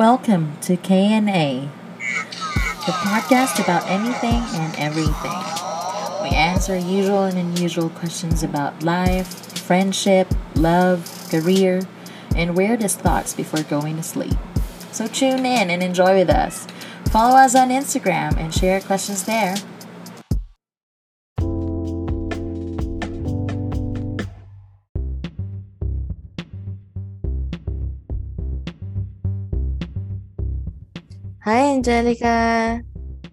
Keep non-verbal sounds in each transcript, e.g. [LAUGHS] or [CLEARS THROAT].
Welcome to K&A, the podcast about anything and everything. We answer usual and unusual questions about life, friendship, love, career, and weirdest thoughts before going to sleep. So tune in and enjoy with us. Follow us on Instagram and share questions there. Hi, Angelica.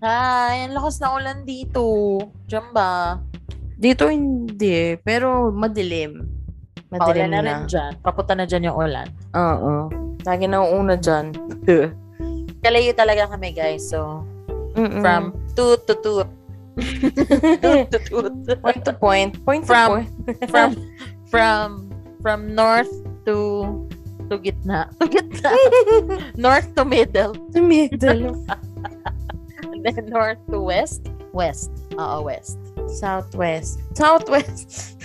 Hi, ang lakas na ulan dito. Diyan ba? Dito hindi, pero madilim. Madilim Paulan na rin dyan. Papunta na dyan yung ulan. Oo. Lagi na una dyan. [LAUGHS] Kalayo talaga kami guys. So, Mm-mm. from toot to toot. [LAUGHS] toot to toot. point to point. Point to From- point. from from [LAUGHS] from north to to gitna. [LAUGHS] To gitna. [LAUGHS] north to middle. The middle. And [LAUGHS] then north to west. West. Oo, west. Southwest. Southwest.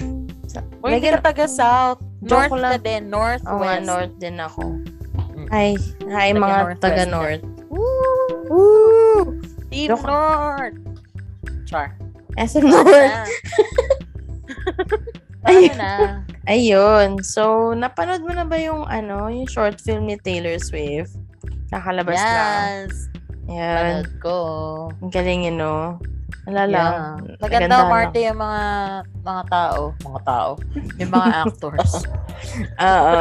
Uy, hindi ka taga south. Joke North na din. North, Oo north din ako. Mm. Hi. Hi, Taga mga northwest taga ka. north. Woo! Woo! Team Joke. North. Char. SM North. Ayun. na? Ayun. So, napanood mo na ba yung ano, yung short film ni Taylor Swift? Kakalabas lang. Yes. Yan. Panood ko. Ang galing yun, no? Alala. Yeah. Maganda umarte yung mga mga tao. Mga tao. Yung mga [LAUGHS] actors. Oo.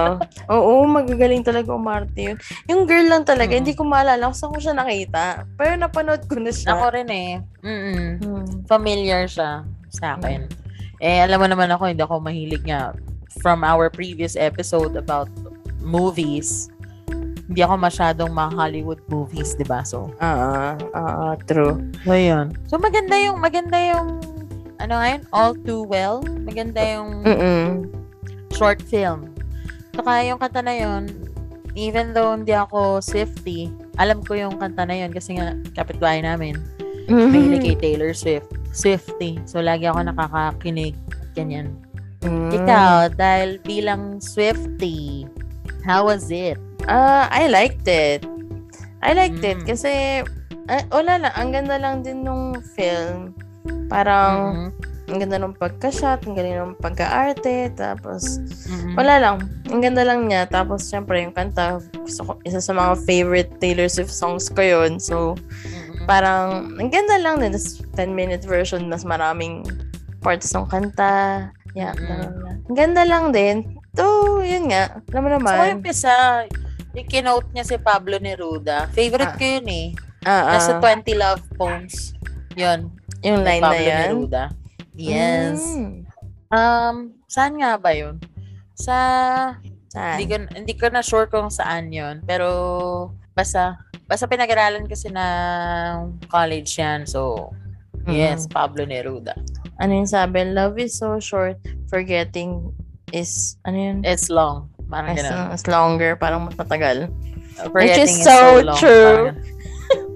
Oo, magagaling talaga umarte yun. Yung girl lang talaga, Mm. hindi ko maalala kung saan ko siya nakita. Pero napanood ko na siya. Ako rin eh. Mm-mm. Hmm. Familiar siya sa akin. Eh, alam mo naman ako, hindi ako mahilig nga from our previous episode about movies. Hindi ako masyadong mga Hollywood movies, di ba? So, Oo. Oo, true. So, yun. So, maganda yung, maganda yung, ano nga yun? All Too Well. Maganda yung Mm-mm. short film. Saka yung kanta na yun, even though hindi ako Swifty, alam ko yung kanta na yun kasi nga kapitbahay namin. Mahilig kay Taylor Swift. Swifty. So, lagi ako nakakakinig. Ganyan. Mm. Ikaw, dahil bilang Swifty, how was it? Ah, I liked it. I liked it Mm. kasi ah, wala lang, ang ganda lang din nung film. Parang Mhm. ang ganda nung pagka-shot, ang galing nung pagka-arte, tapos Mhm. wala lang. Ang ganda lang niya. Tapos, syempre, yung kanta, gusto ko, isa sa mga favorite Taylor Swift songs ko yun. So, Mhm. parang, ang ganda lang din. Tapos, 10-minute version, mas maraming parts ng kanta. Yeah, blah. Ang ganda lang din. To, yun nga. Alam mo So, naman. umpisa, yung kinote niya si Pablo Neruda. Favorite Ah. ko yun eh. Ah, Nasa ah, 20 love poems. Yun. yung line na Pablo yan. Neruda. Yes. Mm. Um, saan nga ba yun? Sa, Saan? hindi ko, hindi ko na sure kung saan yun. Pero, basta, basta pinag-aralan kasi na college yan. So, yes, Mm. Pablo Neruda. Ano yung sabi? Love is so short. Forgetting is, ano yun? It's long. Parang As, ganun. as longer, parang mas matagal. Forgetting is so long, true.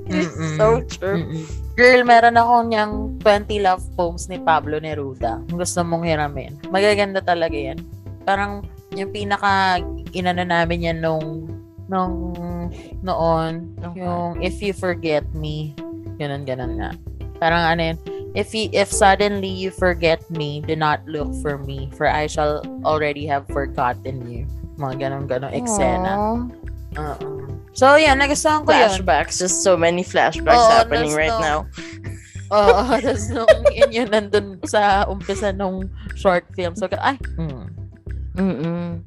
It's [LAUGHS] Mm-mm. so true. Mm-mm. Girl, meron ako niyang 20 love poems ni Pablo Neruda. Gusto mong hiramin. Magaganda talaga yan. Parang yung pinaka inano namin yan nung nung noon Okay. yung if you forget me ganun ganun nga parang ano yun if you, if suddenly you forget me do not look for me for I shall already have forgotten you mga ganun ganun eksena. Oo. so yan nagustuhan ko yun Flashbacks. Just so many flashbacks Oo, happening right no- now. [LAUGHS] Oo, tapos nung yun yun nandun sa umpisa nung short film. So, ay, mm. Mm-mm.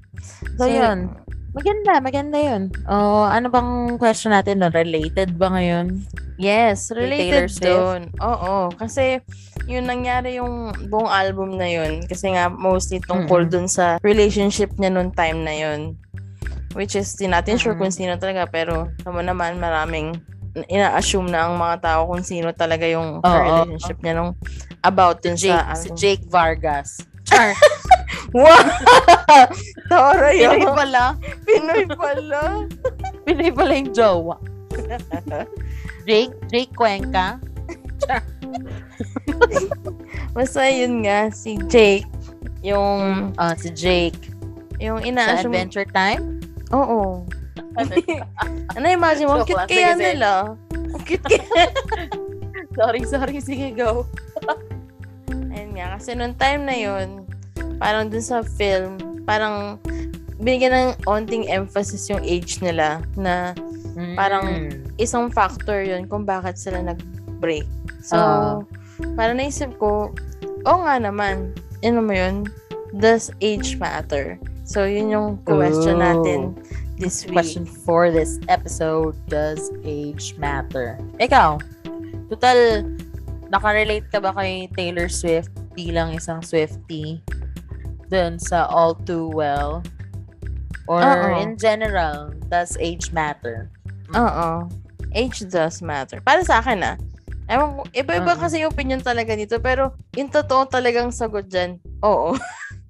So, yun. Maganda, maganda yun. Oh, ano bang question natin doon? Related ba ngayon? Yes, related doon. Oo, kasi yun nangyari yung buong album na yun. Kasi nga, mostly tungkol Mm-mm. dun sa relationship niya nung time na yun. Which is, di natin sure Mm-mm. kung sino talaga. Pero, tama naman, maraming ina-assume na ang mga tao kung sino talaga yung Oo. relationship niya nung about dun Jake, sa si. Jake Vargas. Char! [LAUGHS] Wow! Tara Pinoy yun. pala. Pinoy pala. Pinoy pala yung jowa. Jake, Jake Cuenca. Basta yun nga, si Jake, yung, Ah, si Jake. yung Sa ina-assume. Adventure Time? Oo. [LAUGHS] ano imagine mo? Ang cute kaya nila. Ang cute kaya. [LAUGHS] sorry, sorry. Sige, go. Ayun nga, kasi nung time na yun, parang dun sa film, parang binigyan ng onting emphasis yung age nila na Parang- Mm. isang factor yun kung bakit sila nag-break. So, Ah. parang naisip ko, oo nga naman, ano mo yun, does age matter? So, yun yung question Oh. natin this week. Question for this episode, does age matter? Ikaw, total, nakarelate ka ba kay Taylor Swift bilang isang Swiftie dun sa All Too Well? Or Oo. in general, does age matter? Oo. Age does matter. Para sa akin ah. Ewan ko, iba-iba Oo. kasi yung opinion talaga dito, pero yung totoo talagang sagot dyan, oo.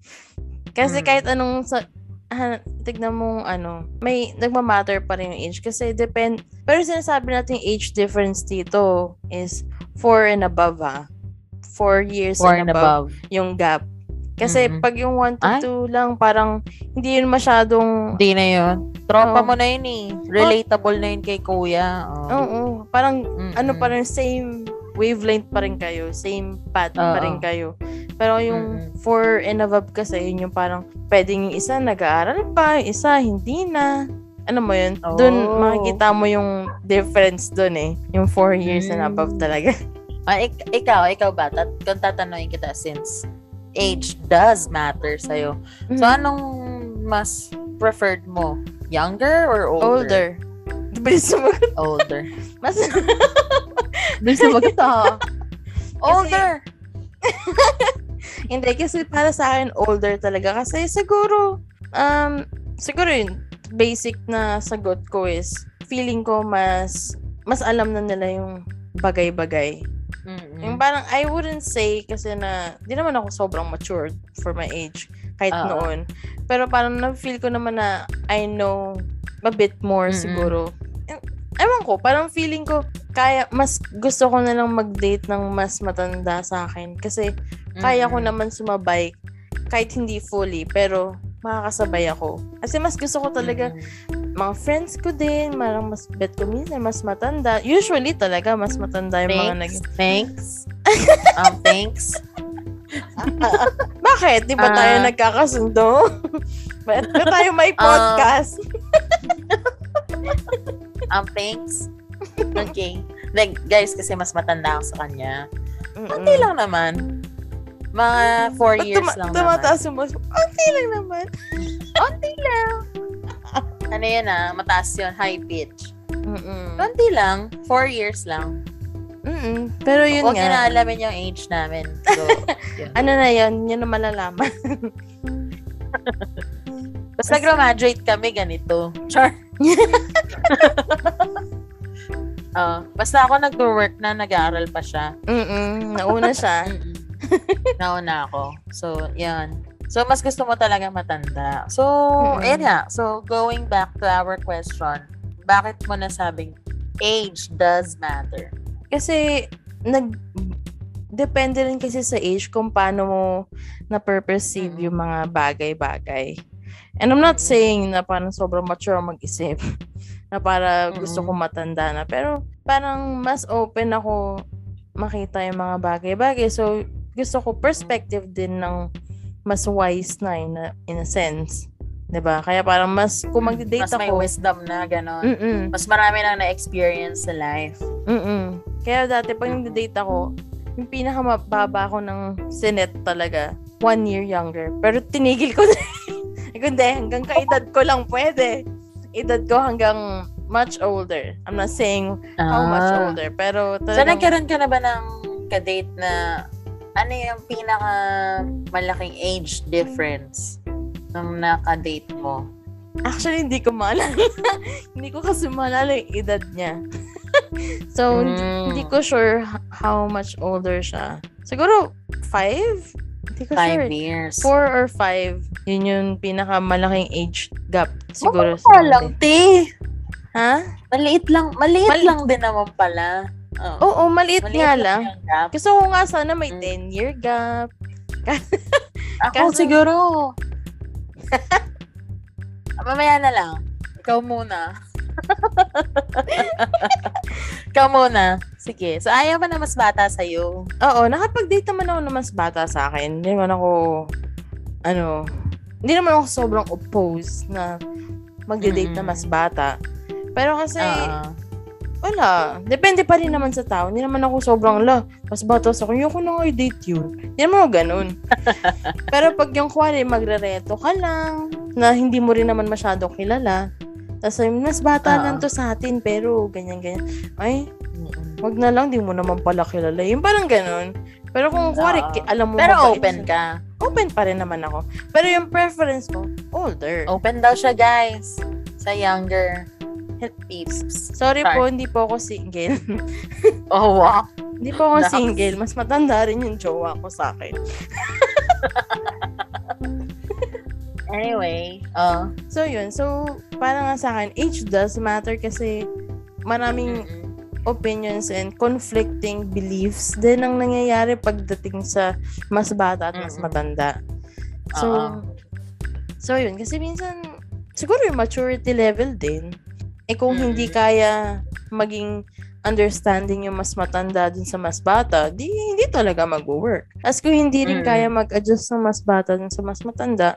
[LAUGHS] kasi Mm. kahit anong sa, ah, tignan mong ano, may nagmamatter pa rin yung age kasi depend, pero sinasabi natin yung age difference dito is 4 and above ah. 4 years Or and and above, above? yung gap. Kasi Mm-mm. pag yung 1 to Ay. 2 lang, parang hindi yun masyadong Hindi na yun. Tropa Oo. mo na yun eh. Relatable na yun kay kuya. Oh. Oo, parang Mm-mm. ano pa rin, same wavelength pa rin kayo, same path pa Oo. rin kayo. Pero yung Mm-mm. 4 and above kasi, yun yung parang pwedeng yung isa nag-aaral pa, yung isa hindi na. Ano mo yun? Doon Oh. makikita mo yung difference doon eh. Yung 4 years and Mm. above talaga. Ah, ik- ikaw, ikaw ba? Tat- kung tatanungin kita since age does matter sa'yo. So, Mhm. anong mas preferred mo? Younger or older? Older. Bilis sumagot. [LAUGHS] Older. Mas, [LAUGHS] Bilis sumagot ah. Older. [LAUGHS] hindi, kasi para sa akin, older talaga. Kasi siguro, um, siguro yun, basic na sagot ko is, feeling ko mas, mas alam na nila yung bagay-bagay. Mm-mm. Yung parang, I wouldn't say kasi na, di naman ako sobrang matured for my age, kahit Oo. noon. Pero parang na-feel ko naman na I know a bit more Mm-mm. siguro. Ewan ko, parang feeling ko, kaya, mas gusto ko na lang mag-date ng mas matanda sa akin. Kasi, kaya ko Mm-mm. naman sumabay, kahit hindi fully, pero makakasabay ako. Kasi mas gusto ko talaga, Mm-mm. mga friends ko din, marang mas bet ko minsan, mas matanda. Usually talaga, mas matanda yung mga nag... Thanks. Thanks. [LAUGHS] um, thanks. [LAUGHS] Bakit? Di ba tayo Ah. nagkakasundo? [LAUGHS] Bakit ba tayo may Ah. podcast? Um, thanks. Okay. Like, guys, kasi mas matanda ako sa kanya. Mm-mm. Konti lang naman. Mga four years tuma- lang tumataas yung mas... Konti lang naman. naman. Konti lang. [LAUGHS] ano yan ah, mataas yun, high pitch. Mm-mm. Konti lang, four years lang. Mm-mm. Pero yun Huwag niyo na nga. alamin yung age namin. So, [LAUGHS] yun. Ano na yun? Yun na malalaman. [LAUGHS] Basta graduate kami ganito. Char. Oh, basta ako nag-work na, nag-aaral pa siya. Mm-mm. Nauna siya. [LAUGHS] Nauna ako. So, yan. So, mas gusto mo talaga matanda. So, Mm-mm. ayan nga. So, going back to our question, bakit mo nasabing age does matter? Kasi, nag... Depende rin kasi sa age kung paano mo na-perceive Mm. yung mga bagay-bagay. And I'm not saying na parang sobrang mature mag-isip. [LAUGHS] na para gusto Mm. ko matanda na. Pero parang mas open ako makita yung mga bagay-bagay. So, gusto ko perspective din ng mas wise na in a, in a sense. 'Di ba Kaya parang mas, kung magdi-date Mas may ako, wisdom na, gano'n. mm Mas marami nang na-experience sa life. Mm-mm. Kaya dati, pag nag-date ako, yung pinakamababa ko ng sinet talaga, one year younger. Pero tinigil ko [LAUGHS] na. Hindi, hanggang kaedad ko lang pwede. Edad ko hanggang much older. I'm not saying how much Ah. older, pero So, talagang, nagkaroon ka na ba ng kadate na ano yung pinaka malaking age difference nung nakadate mo? actually, hindi ko maalala. [LAUGHS] hindi ko kasi maalala yung edad niya. [LAUGHS] so, hindi, Mm. hindi ko sure how much older siya. Siguro, five? Hindi ko Five sure. years. four or five, yun yung pinakamalaking age gap siguro. Sa lang, te. Ha? Maliit lang, maliit Mali- lang din naman pala. Oo. Oo, maliit Maliit nga lang. Gusto ko nga sana may Mm. 10-year gap. [LAUGHS] Ako Kaso- siguro. Mamaya na lang. ikaw muna. [LAUGHS] ikaw muna. Sige. So, ayaw ba na mas bata sa'yo? Oo, nakapag-date naman ako na mas bata sa akin. Hindi naman ako, ano, hindi naman ako sobrang opposed na magde-date na Mm-mm. mas bata. Pero kasi, Oo. Wala. Depende pa rin naman sa tao. Hindi naman ako sobrang, la, mas bata sa akin. Ayoko na nga i-date yun. Hindi naman ako ganun. [LAUGHS] Pero pag yung kuwari, magre-reto ka lang, na hindi mo rin naman masyado kilala, tapos mas bata Oo. lang to sa atin, pero ganyan-ganyan. Ay, wag na lang, di mo naman pala kilala. Yung parang ganun. Pero kung kuwari, ki- alam mo Pero open ka. Open pa rin naman ako. Pero yung preference ko, older. Open daw siya, guys. Sa younger peeps. Sorry Sorry. po, hindi po ako single. [LAUGHS] Oh, wow. hindi po ako Naks. single. Mas matanda rin yung jowa ko sa akin. [LAUGHS] Anyway. Uh, So, yun. So, para nga sa akin, age does matter kasi maraming opinions and conflicting beliefs din ang nangyayari pagdating sa mas bata at mas Mm-mm. matanda. So, Oo. so yun. Kasi minsan, siguro yung maturity level din. Eh kung Mm. hindi kaya maging understanding yung mas matanda dun sa mas bata, di hindi talaga mag-work. As kung hindi rin Mm. kaya mag-adjust ng mas bata dun sa mas matanda,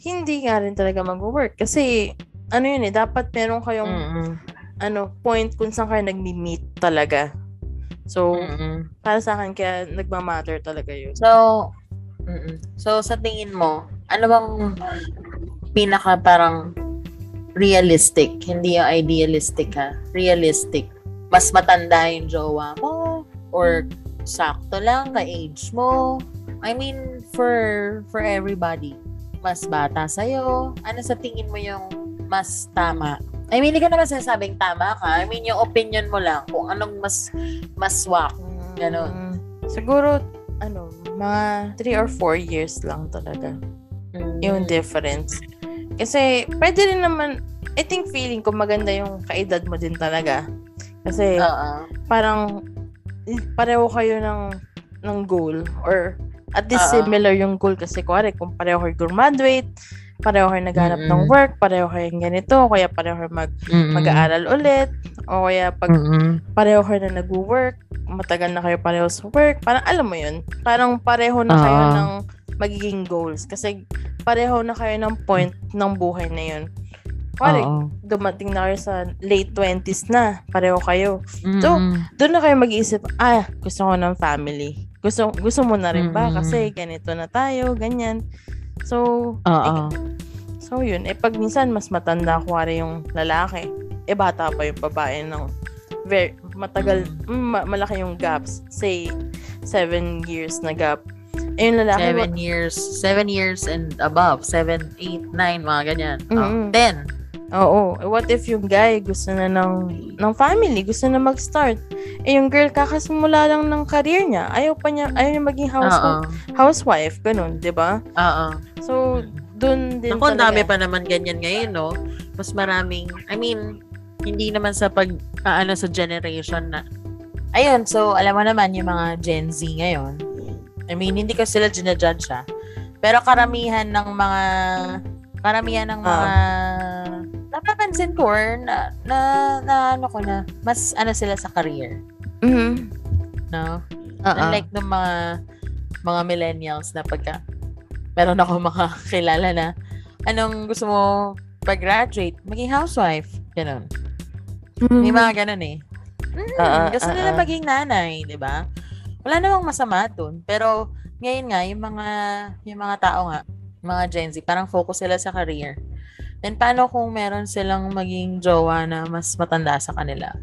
hindi nga rin talaga mag-work. Kasi, ano yun eh, dapat meron kayong Mm-mm. ano, point kung saan kayo nagmi-meet talaga. So, Mm-mm. para sa akin, kaya nagmamatter talaga yun. So, mm-mm. so sa tingin mo, ano bang pinaka parang realistic, hindi yung idealistic ha, realistic. Mas matanda yung jowa mo or sakto lang ka age mo. I mean, for for everybody. Mas bata sa'yo. Ano sa tingin mo yung mas tama? I mean, hindi ko naman sinasabing tama ka. I mean, yung opinion mo lang kung anong mas mas swak. Ganon. Mm, siguro, ano, mga 3 or 4 years lang talaga yung difference. Kasi, pwede rin naman, I think feeling ko maganda yung kaedad mo din talaga. Kasi, Oo. parang, eh, pareho kayo ng, ng goal or at least Oo. similar yung goal kasi kuwari kung pareho kayo graduate, pareho kayo naghanap ng Mm-mm. work, pareho kayong ganito, kaya pareho kayo mag, Mm-mm. mag-aaral ulit, o kaya pag Mm-mm. pareho kayo na nag-work, matagal na kayo pareho sa work, parang alam mo yun, parang pareho na kayo Oo. ng magiging goals kasi pareho na kayo ng point ng buhay na yun. Kuwari, Oo. dumating na kayo sa late 20s na, pareho kayo. So, Mm-mm. Doon na kayo mag-iisip, ah, gusto ko ng family. Gusto, gusto mo na rin ba? Mm. Kasi ganito na tayo, ganyan. So, Oo. so yun. Eh, pag minsan mas matanda, kuwari yung lalaki, eh, bata pa yung babae ng very, matagal, mm, ma- malaki yung gaps. Say, seven years na gap. Eh, yung lalaki, Seven years. Seven years and above. Seven, eight, nine, mga ganyan. Oh, Mm-mm. ten. Oo. What if yung guy gusto na ng, ng family, gusto na mag-start? Eh, yung girl kakasimula lang ng career niya. Ayaw pa niya, ayaw niya maging housewife. housewife, ganun, 'di ba? Oo. So, dun din talaga. dami pa naman ganyan ngayon, no? Mas maraming, I mean, hindi naman sa pag, ah, ano, sa generation na. Ayun, so, alam mo naman yung mga Gen Z ngayon. I mean, hindi ko sila ginajudge, ha? Pero karamihan ng mga, karamihan ng mga, napapansin ko, or na, na, na, ano ko na, mas, ano sila sa career, Mhm. no? Oo. Unlike ng mga mga millennials na pagka meron ako mga [LAUGHS] kilala na anong gusto mo pag-graduate, maging housewife. Ganun. May mga ganun eh. Mm, Oo, gusto nila maging nanay, di ba? Wala namang masama dun. Pero ngayon nga, yung mga, yung mga tao nga, mga Gen Z, parang focus sila sa career. Then paano kung meron silang maging jowa na mas matanda sa kanila?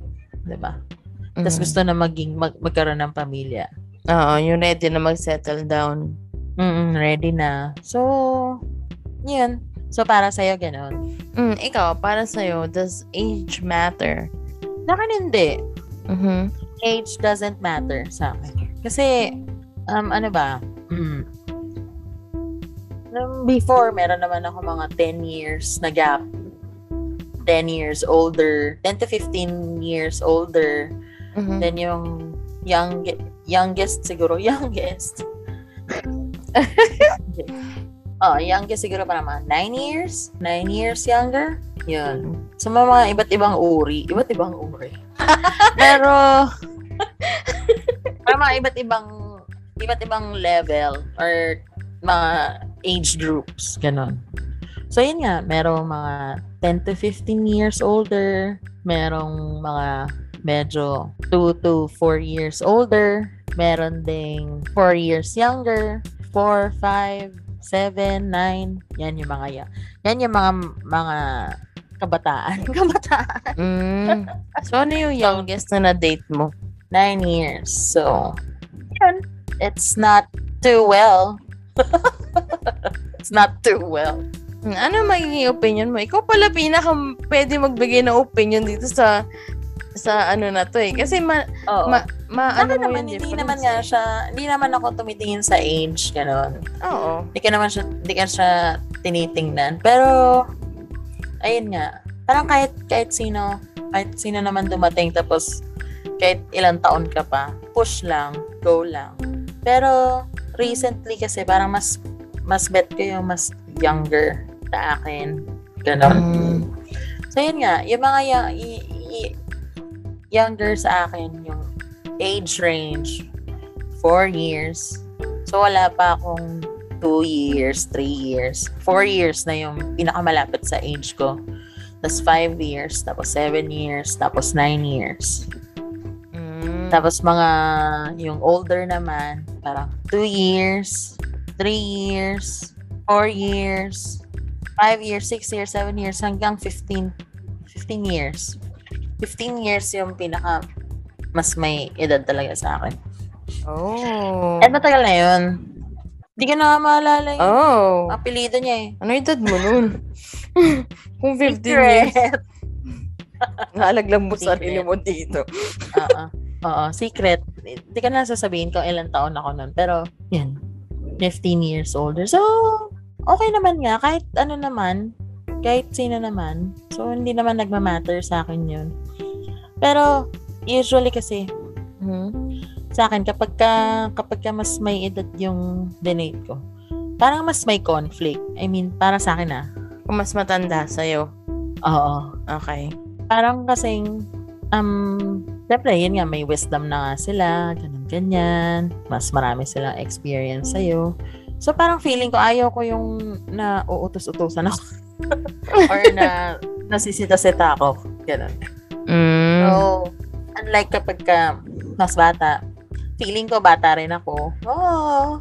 Di ba? Tapos Mhm. gusto na maging mag, magkaroon ng pamilya. Oo, yung ready na mag-settle down. Mm, ready na. So, yun. So, para sa'yo, ganun. Mm, ikaw, para sa'yo, does age matter? Sa akin, hindi. Mhm. Age doesn't matter sa akin. Kasi, um, ano ba? Mm. [CLEARS THROAT] Before, meron naman ako mga 10 years na gap. 10 years older. 10 to 15 years older. Mhm. Then yung young, youngest siguro, [LAUGHS] youngest. [LAUGHS] Oh, youngest siguro pa naman. Nine years? Nine years younger? Yun. So, mga iba't ibang uri. Iba't ibang uri. [LAUGHS] Pero, mga iba't ibang iba't ibang level or mga age groups. Ganon. So, yun nga. Merong mga 10 to 15 years older. Merong mga medyo 2 to 4 years older. Meron ding 4 years younger. 4, 5, 7, 9. Yan yung mga yan. Yan yung mga mga kabataan. [LAUGHS] kabataan. Mm. So, ano yung youngest na na-date mo? Nine years. So, yun. It's not too well. [LAUGHS] it's not too well. Ano magiging opinion mo? Ikaw pala pinaka pwede magbigay ng opinion dito sa sa ano na to eh. Kasi ma, Oo. ma, ma ano mo naman, yung hindi difference naman nga siya, hindi naman ako tumitingin sa age, gano'n. Oo. Hindi ka naman siya, hindi ka siya tinitingnan. Pero, ayun nga, parang kahit, kahit sino, kahit sino naman dumating, tapos, kahit ilang taon ka pa, push lang, go lang. Pero, recently kasi, parang mas, mas bet ko yung mas younger sa akin. Ganon. Mm. So, yun nga, yung mga ya- y- y- younger sa akin, yung age range, 4 years. So, wala pa akong 2 years, 3 years. 4 years na yung pinakamalapit sa age ko. Tapos 5 years, tapos 7 years, tapos 9 years. Mm. Tapos mga, yung older naman, parang 2 years, 3 years, 4 years, 5 years, 6 years, 7 years, hanggang 15, 15 years. 15 years yung pinaka mas may edad talaga sa akin. Oh. At matagal na yun. Hindi ko na maalala yung Oh. apelido niya eh. Ano edad mo nun? [LAUGHS] Kung 15 years, [LAUGHS] Secret. nalaglag mo Secret. sarili mo dito. Oo. Oo, secret. Hindi ka na sasabihin kung ilang taon ako nun. Pero, yan. 15 years older. So, okay naman nga. Kahit ano naman, kahit sino naman. So, hindi naman nagmamatter sa akin yun. Pero, usually kasi, Hmm? sa akin, kapag ka, kapag ka mas may edad yung dinate ko, parang mas may conflict. I mean, para sa akin ah. Kung mas matanda sa'yo. Oo. Okay. parang kasing, um, syempre, yun nga, may wisdom na nga sila, ganun, ganyan. Mas marami silang experience sa'yo. So, parang feeling ko, ayaw ko yung na uutos-utosan ako. [LAUGHS] Or na [LAUGHS] nasisita-sita ako. Ganun. Mm. So, unlike kapag ka mas bata, feeling ko bata rin ako. Oo.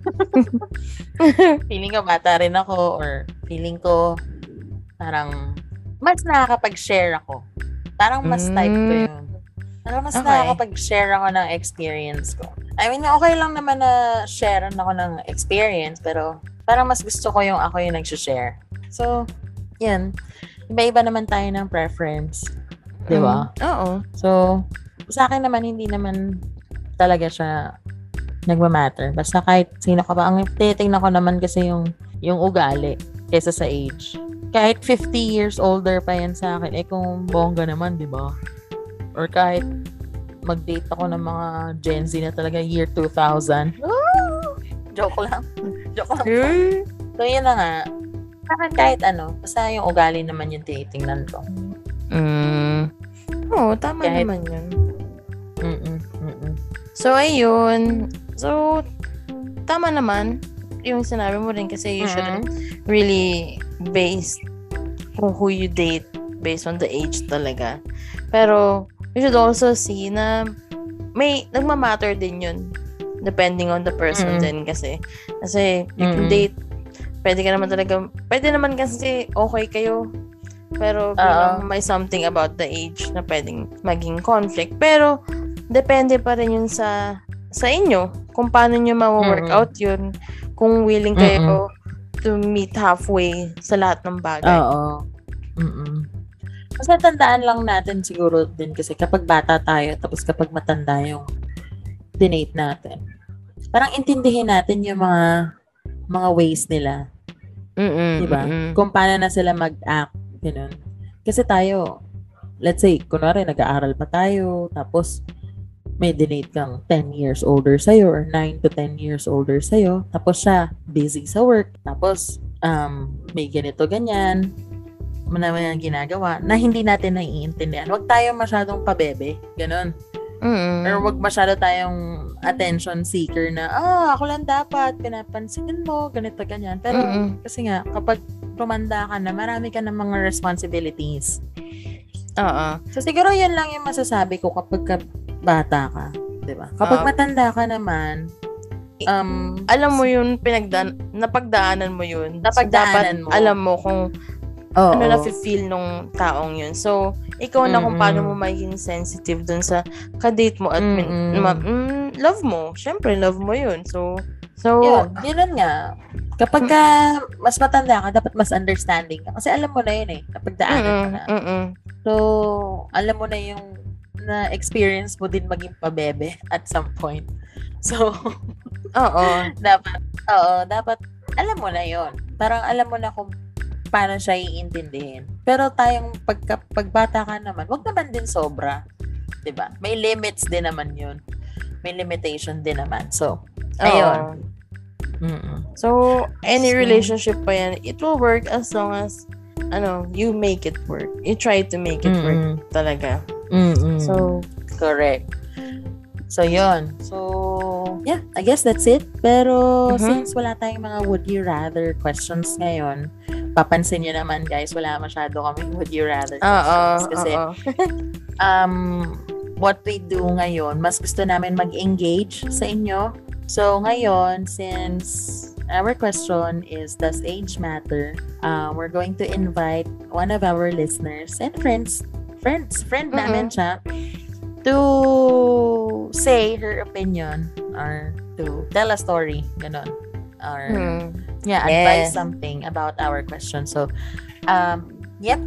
[LAUGHS] feeling ko bata rin ako or feeling ko parang mas nakakapag-share ako. Parang mas type ko Mm. yun. Parang mas Okay. nakakapag-share ako ng experience ko. I mean, okay lang naman na sharean ako ng experience, pero parang mas gusto ko yung ako yung nag-share. So, yan. Iba-iba naman tayo ng preference. Di ba? Mm. Oo. So, sa akin naman, hindi naman talaga siya nagmamatter. Basta kahit sino ka ba. Ang titingnan ko naman kasi yung, yung ugali kesa sa age. Kahit 50 years older pa yan sa akin, eh kung bongga naman, di ba? Or kahit mag-date ako ng mga Gen Z na talaga year 2000. Woo! [LAUGHS] Joke lang. Joke lang. Eh. So, yun na nga. Kahit ano, basta yung ugali naman yung titingnan ko. Mm. Oo, tama Kahit- naman yun. Mm-mm, mm-mm. So, ayun. So, tama naman yung sinabi mo rin kasi you Mhm. shouldn't really base kung who you date based on the age talaga. Pero, you should also see na may nagmamatter din yun depending on the person Mhm. din kasi. Kasi, you can Mhm. date pwede ka naman talaga, pwede naman kasi okay kayo pero bilang may something about the age na pwedeng maging conflict. Pero, depende pa rin yun sa sa inyo kung paano nyo ma-work Mm-mm. out yun kung willing kayo to meet halfway sa lahat ng bagay. Oo. Mm-mm. Mas natandaan lang natin siguro din kasi kapag bata tayo tapos kapag matanda yung dinate natin. Parang intindihin natin yung mga mga ways nila. Mm-mm, Di ba? mm-mm. Kung paano na sila mag-act. Ganun. Kasi tayo, let's say, kunwari, nag-aaral pa tayo, tapos, may dinate kang 10 years older sa'yo or 9 to 10 years older sa'yo. Tapos siya, busy sa work. Tapos, um, may ganito, ganyan. Manaman ang ginagawa na hindi natin naiintindihan. Huwag tayo masyadong pabebe. Ganon. Mm-mm. Or wag masyado tayong attention seeker na, ah, ako lang dapat, pinapansin mo, ganito, ganyan. Pero, Mm-mm. kasi nga, kapag tumanda ka na, marami ka na mga responsibilities. Oo. So, siguro yun lang yung masasabi ko kapag ka bata ka. Di ba? Kapag Ah. matanda ka naman, um, Alam mo yun, pinagdaan, napagdaanan mo yun. Napagdaanan so, dapat mo. alam mo kung oo. ano na-feel nung taong yun. So, ikaw na kung paano mo maging sensitive dun sa kadate mo at Mm-mm. ma- mm, love mo. Siyempre, love mo yun. So, so, yun, yun nga. Kapag ka mas matanda ka, dapat mas understanding ka. Kasi alam mo na yun eh. Kapag daanan mo mm-mm, na. mm-mm. So, alam mo na yung na-experience mo din maging pabebe at some point. [LAUGHS] So, Oo. dapat, oo, dapat, alam mo na yon Parang alam mo na kung paano siya iintindihin. Pero tayong pagka, pagbata ka naman, wag naman din sobra. 'di ba May limits din naman yun. May limitation din naman. So, ayun. Mm-mm. So, any So- relationship pa yan, it will work as long as ano, you make it work. You try to make it work Mm-mm. talaga. Mm-mm. So, Correct. So, yon So, yeah, I guess that's it. Pero, Mhm. since wala tayong mga would you rather questions ngayon, papansin nyo naman, guys, wala masyado kami would you rather questions. Kasi, oo. [LAUGHS] um, what we do ngayon, mas gusto namin mag-engage sa inyo. So, ngayon, since our question is, does age matter? Uh, we're going to invite one of our listeners and friends, friends, friend namin siya, to say her opinion or to tell a story, ganon. Or, Hmm. Yeah, Yeah. advise something about our question. So, um, yep.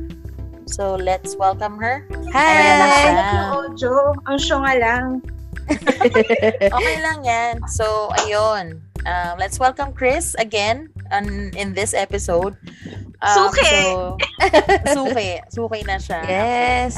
So, let's welcome her. Ayan na Hi! siya. Yung audio, ang syunga lang. [LAUGHS] Okay lang yan. So, ayun. Um, let's welcome Chris again on, in this episode. Um, Suki! So, [LAUGHS] suki. Suki na siya. yes.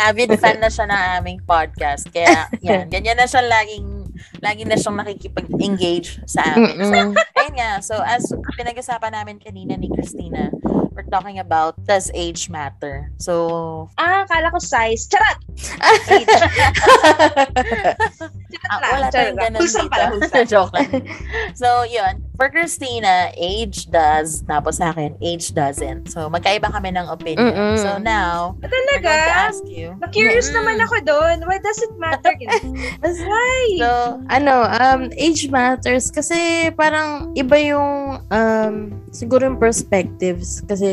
Avid fan na siya ng aming podcast. Kaya, yan. Ganyan na siya laging, lagi na siyang nakikipag-engage sa amin. So, Mm-mm. ayun nga. So, as pinag-usapan namin kanina ni Christina, we're talking about does age matter? So, Ah, kala ko size. Charot! Charot [LAUGHS] Ah, lang. wala Charot tayong lang. ganun Hulsang dito. pala, [LAUGHS] hulsang. Joke lang. So, yun. For Christina, age does. Tapos sa akin, age doesn't. So, magkaiba kami ng opinion. Mm-mm. So, now, we're Talaga? going to ask you. Na-curious Mm-mm. naman ako doon. Why does it matter? [LAUGHS] Why? So, ano, um, age matters kasi parang iba yung um, siguro yung perspectives kasi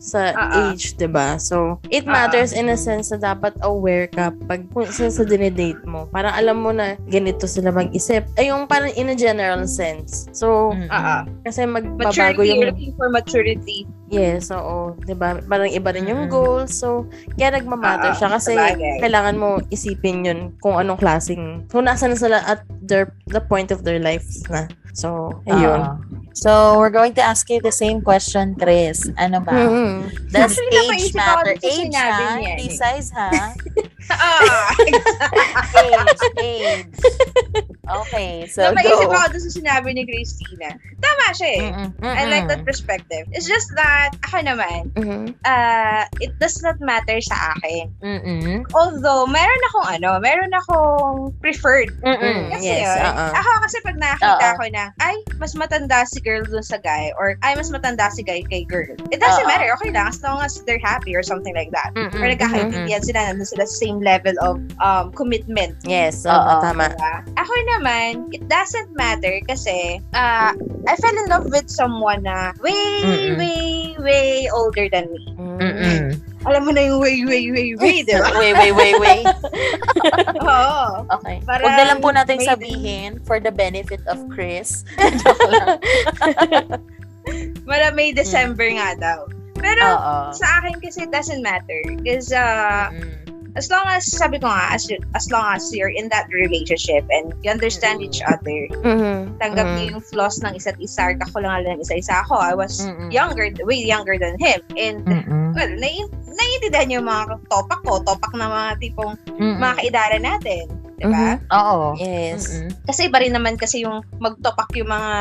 sa Ah, ah. age, 'di ba? So, it Ah, matters in a sense na dapat aware ka pag kung sa, sa dinedate mo. Parang alam mo na ganito sila mag-isip. Ay, yung parang in a general sense. So, ah. kasi magbabago Maturity, yung looking for maturity. Yes, oo. 'Di ba? Parang iba rin yung Mm-mm. goals. So, kaya nagmamatter Ah, siya kasi sabagay. kailangan mo isipin yun kung anong klaseng, kung nasa na sila at their, the point of their lives na. So, ayun. Ah. so, we're going to ask you the same question, Chris. Ano ba? Mhm. Does Actually, age matter? Age, ha? Hindi eh. size, ha? [LAUGHS] Ah! [LAUGHS] age, age. Okay, so Napaisip go. ako doon sa sinabi ni Christina. Tama siya eh. Mm-mm, I like that mm-mm. perspective. It's just that, ako naman, Mhm. uh, it does not matter sa akin. Mm-mm. Although, meron akong ano, meron akong preferred. Mm-mm. Kasi Yes, yun, oo. ako kasi pag nakakita Oo. ko na, ay, mas matanda si girl dun sa guy, or ay, mas matanda si guy kay girl. It doesn't Oo. matter, okay lang, as long as they're happy or something like that. Mm-mm. Or nagkakaintindihan sila, nandun sila sa same level of um, commitment. Yes, oo, Oo. tama. Diba? Ako naman, it doesn't matter kasi uh, I fell in love with someone na way, Mm-mm. way, way older than me. Mm-mm. [LAUGHS] Alam mo na yung way, way, way, way, [LAUGHS] di ba? wait, wait, wait, wait. [LAUGHS] Oo. Okay. Parang Huwag na lang po natin sabihin for the benefit of Chris. Mara May December nga daw. Pero Oo. sa akin kasi it doesn't matter. Because uh, Mm. As long as, sabi ko nga, as, as long as you're in that relationship and you understand Mm. each other, Mhm. tanggap Mhm. niyo yung flaws ng isa't isa, kakulangan lang ng isa-isa ako. I was Mm-mm. younger, way younger than him. And, Mm-mm. well, nai- naiintindihan niyo yung mga topak ko, topak na mga tipong Mm-mm. mga kaidara natin. Di ba? Oo. Yes. Mm-mm. Kasi iba rin naman kasi yung magtopak yung mga,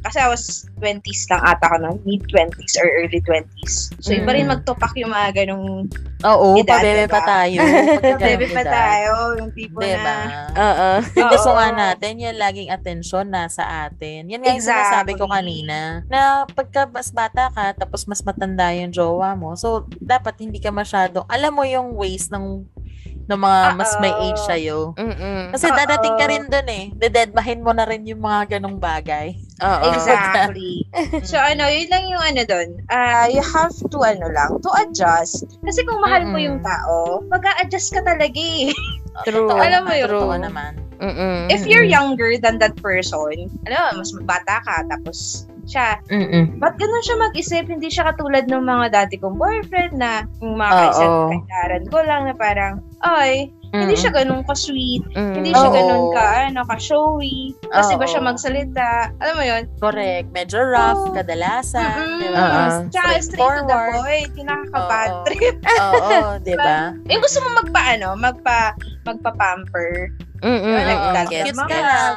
kasi I was 20s lang ata ko noon, mid-20s or early 20s. So iba rin Mm. magtopak yung mga ganong, Oo, Edad, pabebe diba? pa tayo. [LAUGHS] bebe pa tayo, yung tipo Diba? na, Oo. Yung [LAUGHS] gusto nga natin, yung laging atensyon nasa atin. Yan nga yung sinasabi ko Exactly. kanina, na pagka mas bata ka, tapos mas matanda yung jowa mo, so dapat hindi ka masyado, alam mo yung ways ng ng mga mas may age sa'yo. Mm-mm. Kasi Oo. dadating ka rin dun eh. Dededmahin mo na rin yung mga ganong bagay. Oo. Exactly. [LAUGHS] so ano, yun lang yung ano doon. Ah, you have to ano lang, to adjust. Kasi kung mahal mo Mm-mm. yung tao, mag-a-adjust ka talaga eh. [LAUGHS] True. Totoo Alam mo naman, yun. Totoo naman. Mm-mm. If you're younger than that person, ano, mas bata ka, tapos siya, Mm-mm. ba't ganun siya mag-isip? Hindi siya katulad ng mga dati kong boyfriend na yung mga kailaran ko lang na parang, ay, hindi Mm-mm. siya ganun ka-sweet, Mm. hindi siya Oo. ganun ka, ano, ka-showy, kasi ba Oo. siya magsalita? Alam mo yun? Correct. Medyo rough, Oo. kadalasan. Mm-mm. Di ba? Oo. Tsaka straight to the Straightforward. point, yung nakaka-bad Oo. trip. [LAUGHS] Oo, di ba? Yung gusto mo magpa, ano, magpa, magpa-pamper. Mm-mm. Yun, Mm-mm. nagdadagdag Gets, Cute ka gets. lang.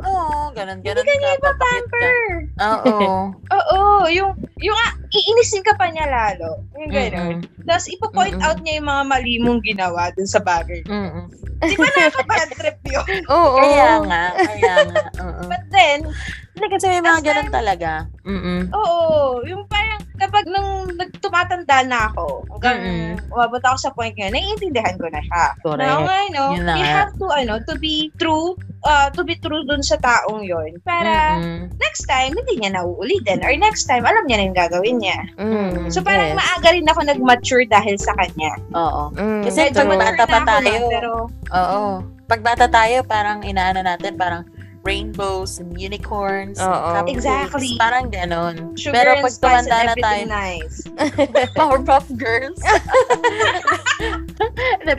Oo, ganun, ganun Hindi ka niya ka. papakit ka. ipapamper. Oo. [LAUGHS] Oo, yung, yung, ah, iinisin ka pa niya lalo. Yung gano'n. Mm-mm. Tapos, ipo-point Mm-mm. out niya yung mga mali mong ginawa dun sa bagay. Mm-mm. Di ba nakaka-bad trip yun? [LAUGHS] Oo. Kaya nga, kaya nga. [LAUGHS] Oo. But then, Hindi kasi may mga ganun talaga. Mm-mm. oo, yung parang kapag nung nagtumatanda na ako, hanggang Mm-mm. umabot ako sa point ngayon, naiintindihan ko na siya. Correct. Na, nga, no, Yun na you have to, ano, to be true, uh, to be true dun sa taong yon Para Mm-mm. next time, hindi niya nauulitin. Or next time, alam niya na yung gagawin niya. Mm. So parang Yes. maaga rin ako nag-mature dahil sa kanya. Oo. Mm. Kasi pag bata pa tayo, na, pero Oo. Pag bata tayo, parang inaano natin, parang rainbows and unicorns. and Oo. cupcakes. Exactly. Parang ganon. sugar Pero and pag spice and tumanda na everything tayo, nice. [LAUGHS] Powerpuff Girls. [LAUGHS]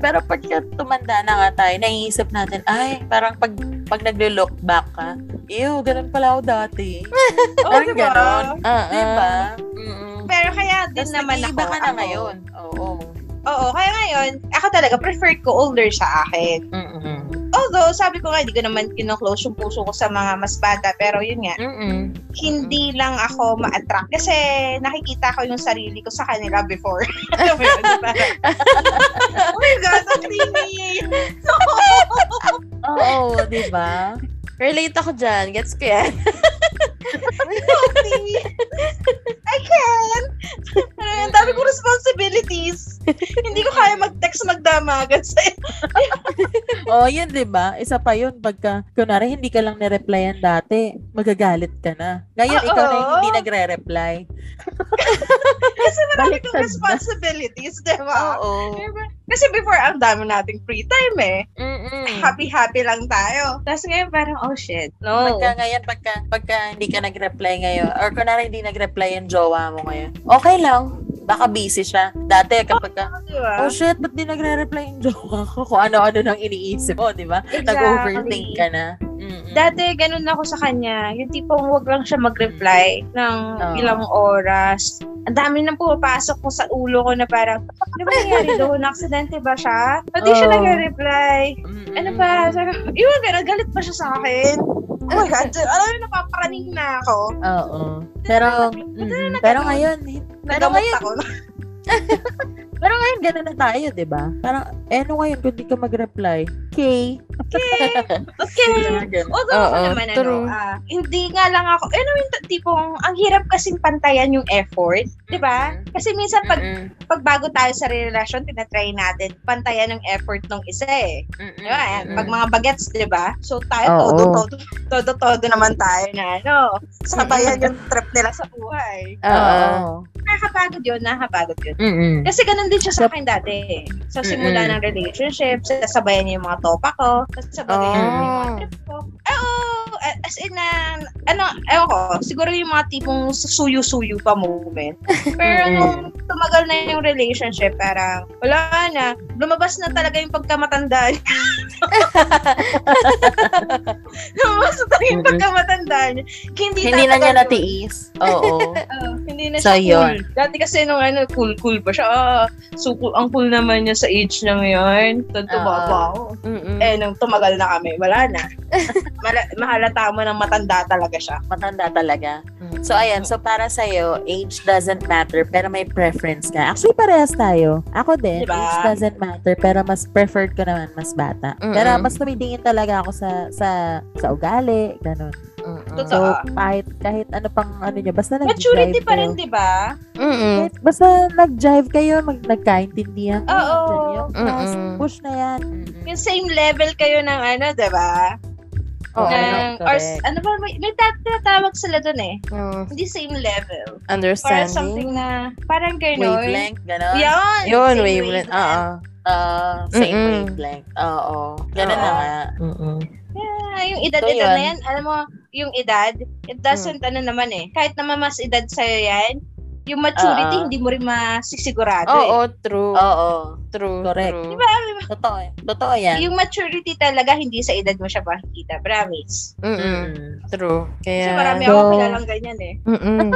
Pero pag tumanda na nga tayo, naiisip natin, ay, parang pag, pag naglo-look back ka, ew, ganun pala ako dati. Oo, [LAUGHS] Parang diba? ganon. Ah. Diba? Mm-mm. Pero kaya din Tapos naman ako. nag-iiba ka na ako- ngayon. Oo. Oo, kaya ngayon, ako talaga, prefer ko older sa akin. Mm-mm. Although, sabi ko nga, hindi ko naman kino-close yung puso ko sa mga mas bata. Pero yun nga, Mm-mm. hindi lang ako ma-attract. Kasi nakikita ko yung sarili ko sa kanila before. [LAUGHS] Alam mo yun, [LAUGHS] oh my God, ang creamy! [LAUGHS] Oo, diba? Relate ako dyan. Gets ko yan. Sophie! I can! Ano yun, dami kong responsibilities. Hindi ko kaya mag-text magdamagan sa'yo. Oo, yun, diba? Isa pa yun, pagka, kunwari, hindi ka lang nireplyan dati, magagalit ka na. Ngayon, Oo. ikaw na yung hindi nagre-reply. [LAUGHS] Kasi marami kong responsibilities, di ba? Oo. Diba? Kasi before, ang dami nating free time eh. Mm-mm. Happy-happy lang tayo. Tapos ngayon parang, oh shit, no. Pagka ngayon, pagka, pagka hindi ka nag-reply ngayon, or kunwari hindi nag-reply yung jowa mo ngayon, okay lang. Baka busy siya. Dati kapag ka, Diba? oh shit, ba't di nagre-reply yung jowa ko? Kung ano-ano nang iniisip mo, di ba? Exactly. Nag-overthink ka na. Mm-mm. Dati, ganun ako sa kanya. Yung tipong wag lang siya mag-reply ng Oo. ilang oras. Ang dami nang pumapasok ko sa ulo ko na parang, ano ba nangyari [LAUGHS] doon? Aksidente ba siya? Ba't di siya nag-reply? Mm-mm. Ano ba? Sabi ko, Iwan, ganun, galit pa siya sa akin. Oh my God, [LAUGHS] alam mo, napaparaning na ako. Oo. Pero, mm, pero ngayon, pero ngayon, ako. pero ngayon, [LAUGHS] gano'n na tayo, di ba? Parang, eh, ano ngayon kung di ka mag-reply? Okay. [LAUGHS] Okay. Ganun. Although ako Oo, naman, true. ano, ah, hindi nga lang ako, ano yung tipong, ang hirap kasing pantayan yung effort, di ba? Kasi minsan pag, Mm-mm. pag bago tayo sa relasyon, tinatry natin pantayan yung effort ng isa eh. Mm-mm. Di ba? Ayan, Mm-mm. Pag mga bagets, di ba? So tayo, Oo. todo, todo, todo, todo naman tayo na, ano, sabayan yung trip nila sa buhay. Oo. Oo. Nakakapagod yun, nakakapagod yun. Mm-mm. Kasi ganun din siya sa akin dati. eh. Sa simula Mm-mm. ng relationship, sasabayan niya yung mga topa ko, niya yung mga Oh. trip ko. Oo, a- as in na, ano, ewan ko, siguro yung mga tipong suyu-suyu pa moment. [LAUGHS] Pero nung tumagal na yung relationship, parang, wala na, lumabas na talaga yung pagkamatanda niya. [LAUGHS] lumabas na talaga yung Mm-mm. pagkamatanda niya. Hindi, Hindi na niya natiis. Oo. [LAUGHS] Oo, hindi na So, siya yun. cool. Dati kasi nung ano, cool-cool pa siya. Ah, so cool, ang cool naman niya sa age niya ngayon. Tanto Oo. ba ako? Mm-mm. Eh, nung tumagal na kami, wala na. [LAUGHS] Mala- mahalata mo ng matanda talaga siya. Matanda talaga. So, ayan. So, para sa'yo, age doesn't matter, pero may preference ka. Actually, parehas tayo. Ako din, Diba? age doesn't matter, pero mas preferred ko naman mas bata. Mm-mm. Pero mas tumidingin talaga ako sa sa sa ugali, ganun. Mm-mm. Totoo. So, kahit, kahit ano pang ano niya, basta nag-drive Maturity pa rin, di ba? Kahit basta nag-drive kayo, mag nagkaintindihan. kayo, Oo. fast Mm-mm. push na yan. Mm-mm. Yung same level kayo ng ano, di ba? Oo. ng, or, correct. ano ba, may, may tat- tinatawag sila dun eh. Mm. Hindi same level. Parang Understanding. something na, parang gano'n. Wavelength, gano'n. Yun! Yun, same wavelength. Oo. Ah, same Mm-mm. wavelength. Oo. Ganun na nga. Mm-mm. Yeah, yung edad, So, edad na yan, alam mo, yung edad, it doesn't, ano naman eh, kahit naman mas edad sa'yo yan, yung maturity, Oo. hindi mo rin masisigurado Oo, eh. true. Oo. True. Correct. True. Totoo. Totoo yan. Yung maturity talaga, hindi sa edad mo siya makikita. Promise. Mm-mm. Mm. True. Kasi Kaya... marami So- ako kilalang ganyan eh. Mm-mm.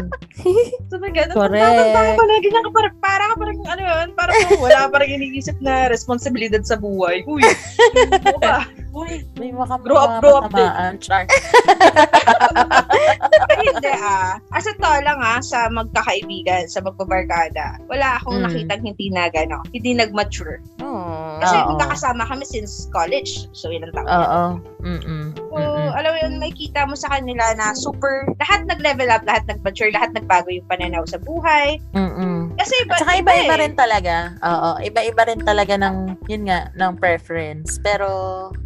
So, my God, Correct. Ka pala, ganyan ka para, para ka parang, ano yun, parang [LAUGHS] wala parang iniisip na responsibilidad sa buhay. Uy, [LAUGHS] ano ba? Uy, may mga Grow up, grow up. Char. [LAUGHS] Ay, hindi ah. As to lang ah, sa magkakaibigan, sa magbabarkada, wala akong Mm. nakitang hindi na gano, hindi nag-mature. Oh. Kasi Oo. magkakasama kami since college. So, ilang taon. Oo. Mm-mm. So, Mm-mm. alam mo yun, may kita mo sa kanila na super, lahat nag-level up, lahat nag-mature, lahat nagbago yung pananaw sa buhay. Mm-mm. Kasi iba, At saka iba-iba eh. rin talaga. Oo, iba-iba rin talaga ng, yun nga, ng preference. Pero,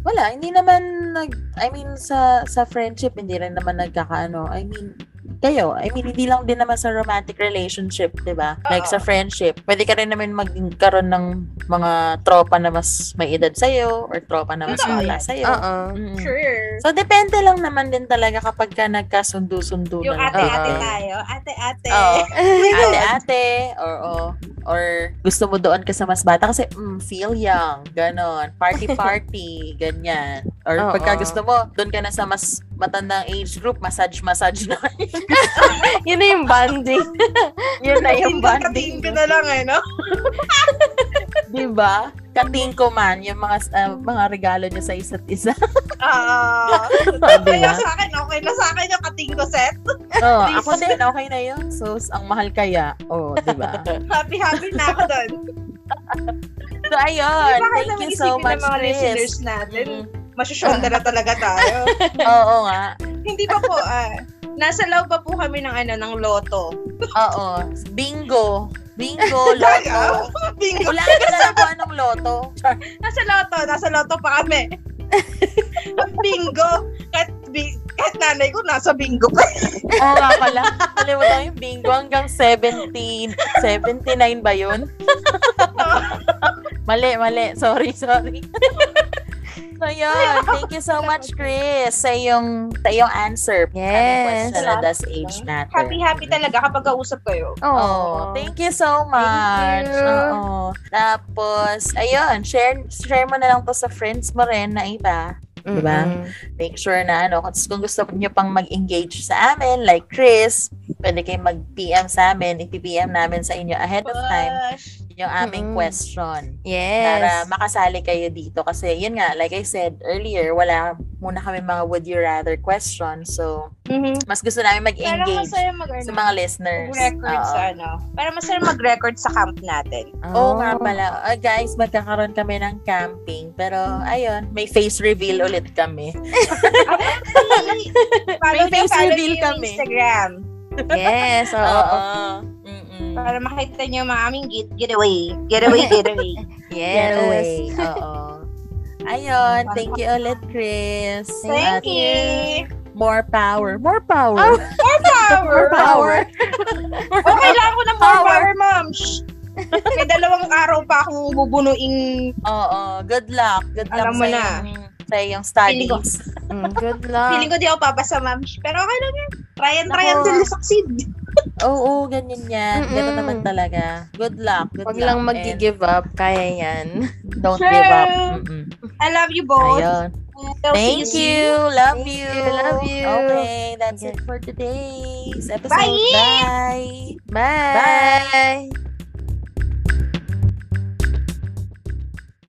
wala, hindi naman nag, I mean, sa sa friendship, hindi rin naman nagkakaano. I mean, kayo, I mean, hindi lang din naman sa romantic relationship, di ba? Like sa friendship, pwede ka rin naman magkaroon ng mga tropa na mas may edad sa'yo or tropa na mas bata sa'yo. Oo. Mm. Sure. So, depende lang naman din talaga kapag ka nagkasundo-sundo Yung na. lang. ate-ate tayo. Ate-ate. Oo. [LAUGHS] ate-ate or oh, or gusto mo doon ka sa mas bata kasi mm, feel young, ganon. Party-party, [LAUGHS] ganyan. Or Oo. pagka gusto mo, doon ka na sa mas matandang age group, massage-massage na. [LAUGHS] Yun na yung bonding. [LAUGHS] Yun na yung Katingin bonding. ka na lang eh, no? [LAUGHS] Di ba? Kating ko man, yung mga ah, mga regalo niya sa isa't isa. Ah. Di Kaya sa akin, okay na sa akin yung kating ko set. Oh, ako din, okay na yun. So, ang mahal kaya. Oh, di ba? Happy-happy na ako doon. So, ayun. Baka Thank you so much, ng mga listeners Chris. natin. Mm. Masyusyonda na talaga tayo. [LAUGHS] Oo nga. Hindi pa po, ah. Nasa loob pa po kami ng ano, ng loto. Oo. Bingo. Bingo, [LAUGHS] loto. Bingo. Wala ka na po anong loto. Nasa loto, nasa loto pa kami. bingo. Kahit, bi- kahit nanay ko, nasa bingo pa. Oo nga pala. Kalimutan yung bingo hanggang 17. 79 ba yun? [LAUGHS] mali, mali. Sorry, sorry. So, yun. [LAUGHS] Thank you so much, Chris, sa iyong, sa iyong answer. Yes. Question na does age matter? Happy-happy talaga kapag kausap kayo. Oh, thank you so much. you. Oo. Tapos, ayun, share share mo na lang to sa friends mo rin na iba. Diba? Mm-mm. Make sure na ano, kung kung gusto niyo pang mag-engage sa amin, like Chris, pwede kayong mag-PM sa amin, i-PM namin sa inyo ahead of time yung aming Mm-mm. question Yes. para makasali kayo dito kasi yun nga like I said earlier wala muna kami mga would you rather question so Mhm. mas gusto namin mag-engage mag sa mga listeners record sa ano. Parang masaya mag-record sa camp natin. Oo nga pala. Ah, guys, magkakaroon kami ng camping. Pero, ayun, may face reveal ulit kami. [LAUGHS] May face reveal kami. Instagram. Yes, oo. Oo. Mm-mm. Para makita niyo mga aming get, getaway. Getaway, getaway. [LAUGHS] Yes. Getaway. Oo. Ayun, thank you ulit, Chris. Thank At you. More power. More power. Power. More power. [LAUGHS] [LAUGHS] Oh, kailangan ko ng more Power. power, ma'am. Shh. May dalawang araw pa akong bubunuing Oo. Good luck. Good luck Alam mo sa na. iyong, sa iyong studies. Mm, good [LAUGHS] luck. Feeling ko di ako papasa, ma'am. Pero okay lang yan. Try and try Nako. until you succeed. [LAUGHS] Oo, ganyan yan. Ganun Mm-mm. naman talaga. Good luck. Good Huwag luck. lang mag-give up. Kaya yan. [LAUGHS] Don't Sure. give up. Mm-mm. I love you both. Ayun. Thank you. Love Thank you. you, love you. Okay, that's Okay. it for today's episode. Bye. Bye. Bye!